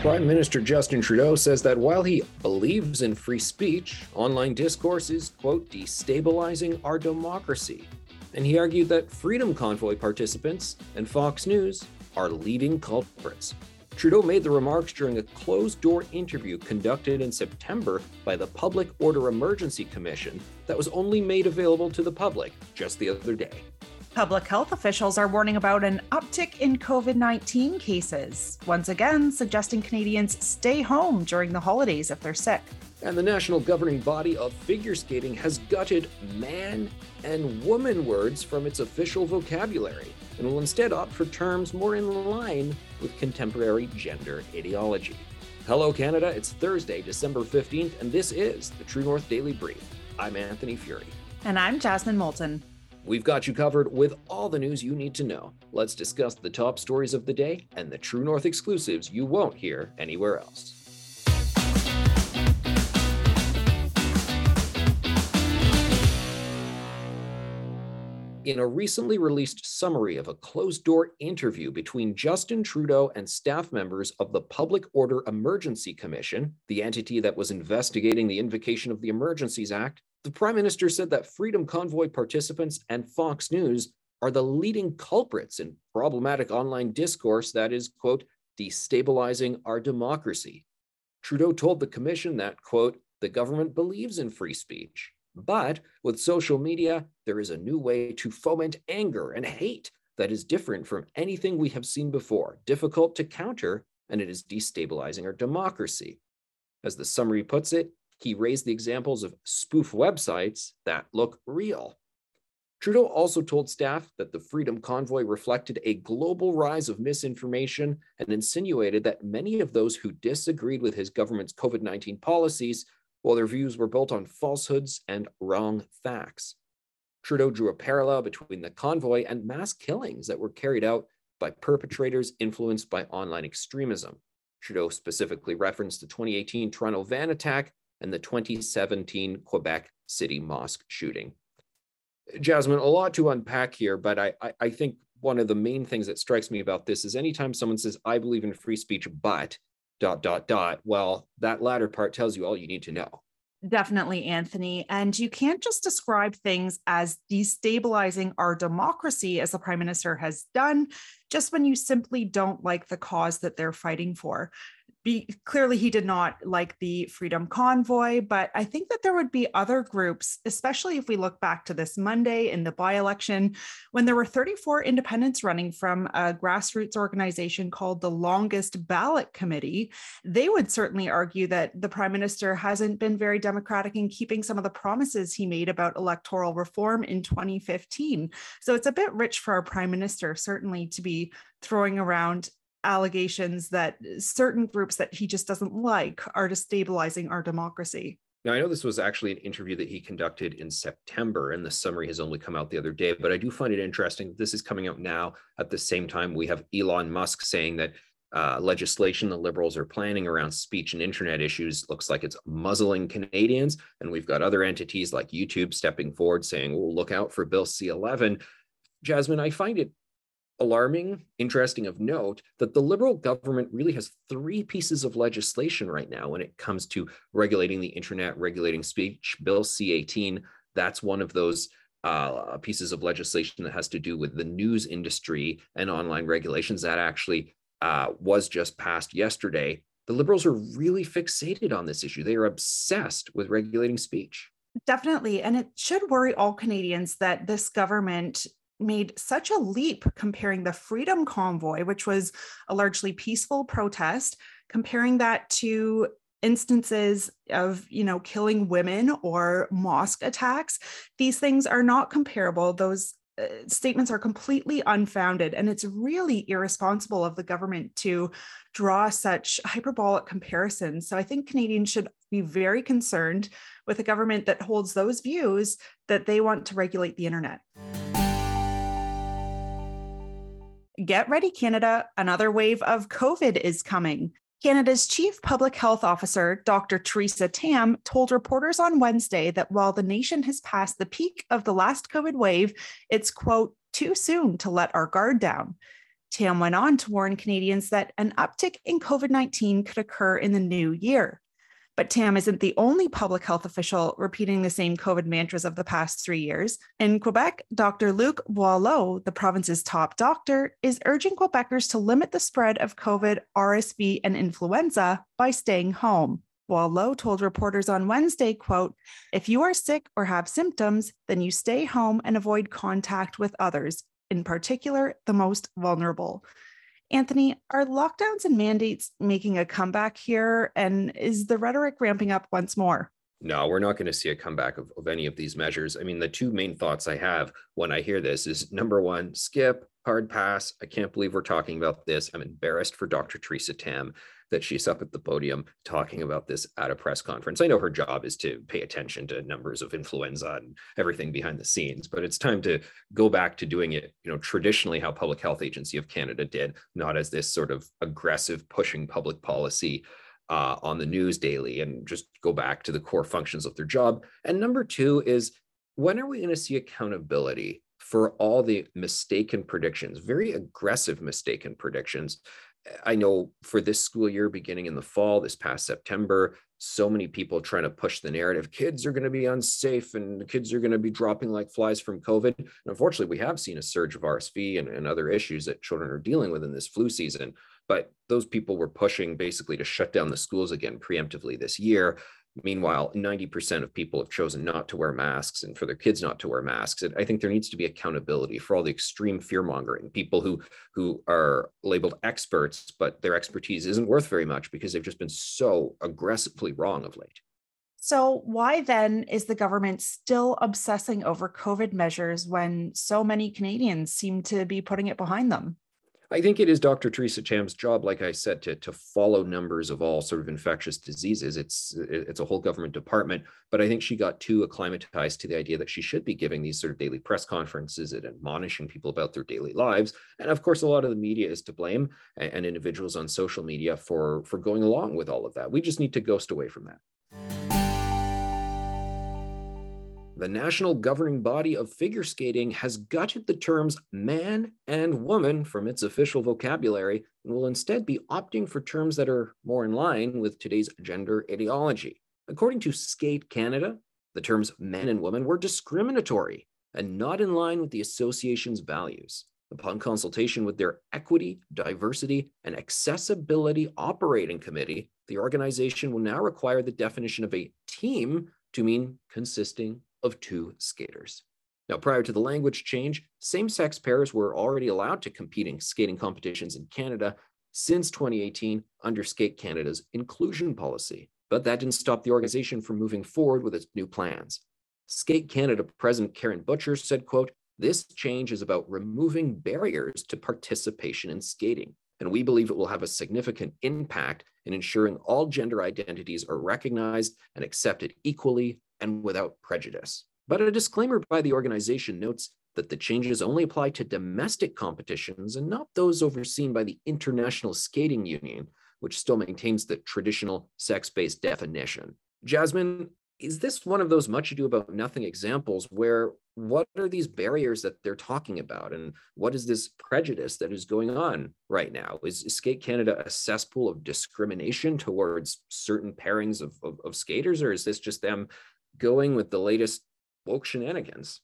Prime Minister Justin Trudeau says that while he believes in free speech, online discourse is, quote, destabilizing our democracy. And he argued that Freedom Convoy participants and Fox News are leading culprits. Trudeau made the remarks during a closed door interview conducted in September by the Public Order Emergency Commission that was only made available to the public just the other day. Public health officials are warning about an uptick in COVID 19 cases, once again suggesting Canadians stay home during the holidays if they're sick. And the national governing body of figure skating has gutted man and woman words from its official vocabulary and will instead opt for terms more in line with contemporary gender ideology. Hello, Canada. It's Thursday, December 15th, and this is the True North Daily Brief. I'm Anthony Furey. And I'm Jasmine Moulton. We've got you covered with all the news you need to know. Let's discuss the top stories of the day and the True North exclusives you won't hear anywhere else. In a recently released summary of a closed door interview between Justin Trudeau and staff members of the Public Order Emergency Commission, the entity that was investigating the invocation of the Emergencies Act, the prime minister said that Freedom Convoy participants and Fox News are the leading culprits in problematic online discourse that is, quote, destabilizing our democracy. Trudeau told the commission that, quote, the government believes in free speech. But with social media, there is a new way to foment anger and hate that is different from anything we have seen before, difficult to counter, and it is destabilizing our democracy. As the summary puts it, he raised the examples of spoof websites that look real. Trudeau also told staff that the Freedom Convoy reflected a global rise of misinformation and insinuated that many of those who disagreed with his government's COVID 19 policies, while their views were built on falsehoods and wrong facts. Trudeau drew a parallel between the convoy and mass killings that were carried out by perpetrators influenced by online extremism. Trudeau specifically referenced the 2018 Toronto van attack and the 2017 Quebec City mosque shooting. Jasmine, a lot to unpack here, but I, I, I think one of the main things that strikes me about this is anytime someone says, I believe in free speech, but dot, dot, dot, well, that latter part tells you all you need to know. Definitely, Anthony. And you can't just describe things as destabilizing our democracy, as the prime minister has done, just when you simply don't like the cause that they're fighting for be clearly he did not like the freedom convoy but i think that there would be other groups especially if we look back to this monday in the by-election when there were 34 independents running from a grassroots organization called the longest ballot committee. They would certainly argue that the prime minister hasn't been very democratic in keeping some of the promises he made about electoral reform in 2015 so it's a bit rich for our prime minister certainly to be throwing around allegations that certain groups that he just doesn't like are destabilizing our democracy. Now, I know this was actually an interview that he conducted in September, and the summary has only come out the other day, but I do find it interesting. This is coming out now at the same time we have Elon Musk saying that uh, legislation the liberals are planning around speech and internet issues looks like it's muzzling Canadians. And we've got other entities like YouTube stepping forward saying, well, look out for Bill C 11. Jasmine, I find it alarming, interesting of note that the Liberal government really has three pieces of legislation right now when it comes to regulating the internet, regulating speech. Bill C 18, that's one of those uh, pieces of legislation that has to do with the news industry and online regulations that actually uh, was just passed yesterday. The Liberals are really fixated on this issue. They are obsessed with regulating speech. Definitely. And it should worry all Canadians that this government made such a leap comparing the Freedom Convoy, which was a largely peaceful protest, comparing that to instances of you know killing women or mosque attacks. These things are not comparable. Those uh, statements are completely unfounded and it's really irresponsible of the government to draw such hyperbolic comparisons. So i think canadians should be very concerned with a government that holds those views that they want to regulate the internet Get ready, Canada. Another wave of COVID is coming. Canada's Chief Public Health Officer, Dr. Theresa Tam, told reporters on Wednesday that while the nation has passed the peak of the last COVID wave, it's, quote, too soon to let our guard down. Tam went on to warn Canadians that an uptick in COVID 19 could occur in the new year. But Tam isn't the only public health official repeating the same COVID mantras of the past three years. In Quebec, Dr. Luc Boileau, the province's top doctor, is urging Quebecers to limit the spread of COVID, RSV, and influenza by staying home. Boileau told reporters on Wednesday, quote, if you are sick or have symptoms, then you stay home and avoid contact with others, in particular, the most vulnerable. Anthony, are lockdowns and mandates making a comeback here? And is the rhetoric ramping up once more? No, we're not going to see a comeback of, of any of these measures. I mean, the two main thoughts I have when I hear this is number one, skip, hard pass. I can't believe we're talking about this. I'm embarrassed for Dr. Theresa Tam that she's up at the podium talking about this at a press conference. I know her job is to pay attention to numbers of influenza and everything behind the scenes, but it's time to go back to doing it, you know, traditionally how Public Health Agency of Canada did, not as this sort of aggressive pushing public policy uh, on the news daily and just go back to the core functions of their job. And number two is when are we going to see accountability for all the mistaken predictions, very aggressive mistaken predictions I know for this school year beginning in the fall, this past September, so many people trying to push the narrative kids are going to be unsafe and kids are going to be dropping like flies from COVID. And unfortunately, we have seen a surge of RSV and, and other issues that children are dealing with in this flu season. But those people were pushing basically to shut down the schools again preemptively this year. Meanwhile, 90% of people have chosen not to wear masks and for their kids not to wear masks. And I think there needs to be accountability for all the extreme fear mongering, people who, who are labeled experts, but their expertise isn't worth very much because they've just been so aggressively wrong of late. So, why then is the government still obsessing over COVID measures when so many Canadians seem to be putting it behind them? I think it is Dr. Theresa Tam's job, like I said, to, to follow numbers of all sort of infectious diseases. It's it's a whole government department, but I think she got too acclimatized to the idea that she should be giving these sort of daily press conferences and admonishing people about their daily lives. And of course, a lot of the media is to blame, and, and individuals on social media for for going along with all of that. We just need to ghost away from that. The national governing body of figure skating has gutted the terms man and woman from its official vocabulary and will instead be opting for terms that are more in line with today's gender ideology. According to Skate Canada, the terms man and woman were discriminatory and not in line with the association's values. Upon consultation with their Equity, Diversity, and Accessibility Operating Committee, the organization will now require the definition of a team to mean consisting of two skaters. Now, prior to the language change, same sex pairs were already allowed to compete in skating competitions in Canada since 2018 under Skate Canada's inclusion policy. But that didn't stop the organization from moving forward with its new plans. Skate Canada President Karen Butcher said, quote, this change is about removing barriers to participation in skating, and we believe it will have a significant impact in ensuring all gender identities are recognized and accepted equally and without prejudice. But a disclaimer by the organization notes that the changes only apply to domestic competitions and not those overseen by the International Skating Union, which still maintains the traditional sex based definition. Jasmine, is this one of those much ado about nothing examples where what are these barriers that they're talking about and what is this prejudice that is going on right now is, skate canada a cesspool of discrimination towards certain pairings of, of, of skaters or is this just them going with the latest woke shenanigans.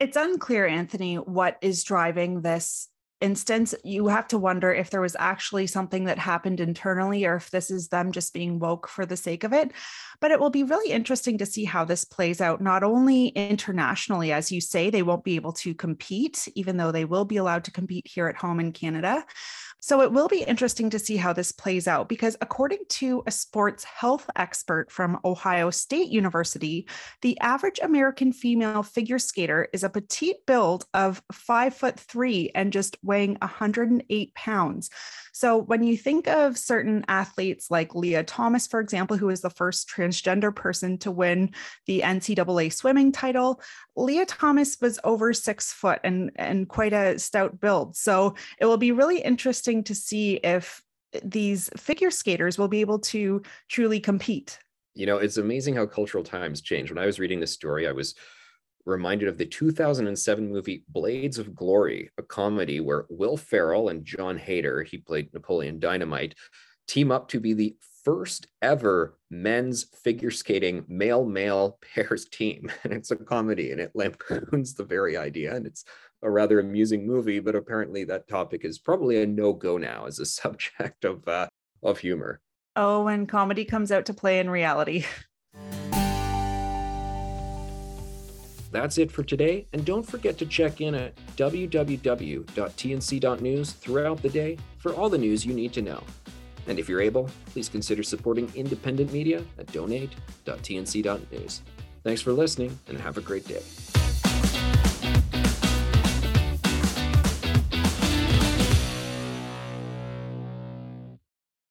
It's unclear, Anthony, what is driving this instance. You have to wonder if there was actually something that happened internally or if this is them just being woke for the sake of it. But it will be really interesting to see how this plays out, not only internationally, as you say, they won't be able to compete, even though they will be allowed to compete here at home in Canada, so it will be interesting to see how this plays out because, according to a sports health expert from Ohio State University, the average American female figure skater is a petite build of five foot three and just weighing 108 pounds. So when you think of certain athletes like Lia Thomas, for example, who is the first transgender person to win the NCAA swimming title, Lia Thomas was over six foot and, and quite a stout build. So it will be really interesting to see if these figure skaters will be able to truly compete. You know, it's amazing how cultural times change. When I was reading this story, I was reminded of the 2007 movie Blades of Glory, a comedy where Will Ferrell and Jon Heder, he played Napoleon Dynamite, team up to be the first ever men's figure skating male male pairs team. And it's a comedy and it lampoons the very idea. And it's a rather amusing movie, but apparently that topic is probably a no go now as a subject of, uh, of humor. Oh, when comedy comes out to play in reality. That's it for today, and don't forget to check in at www.tnc.news throughout the day for all the news you need to know. And if you're able, please consider supporting independent media at donate.tnc.news. Thanks for listening, and have a great day.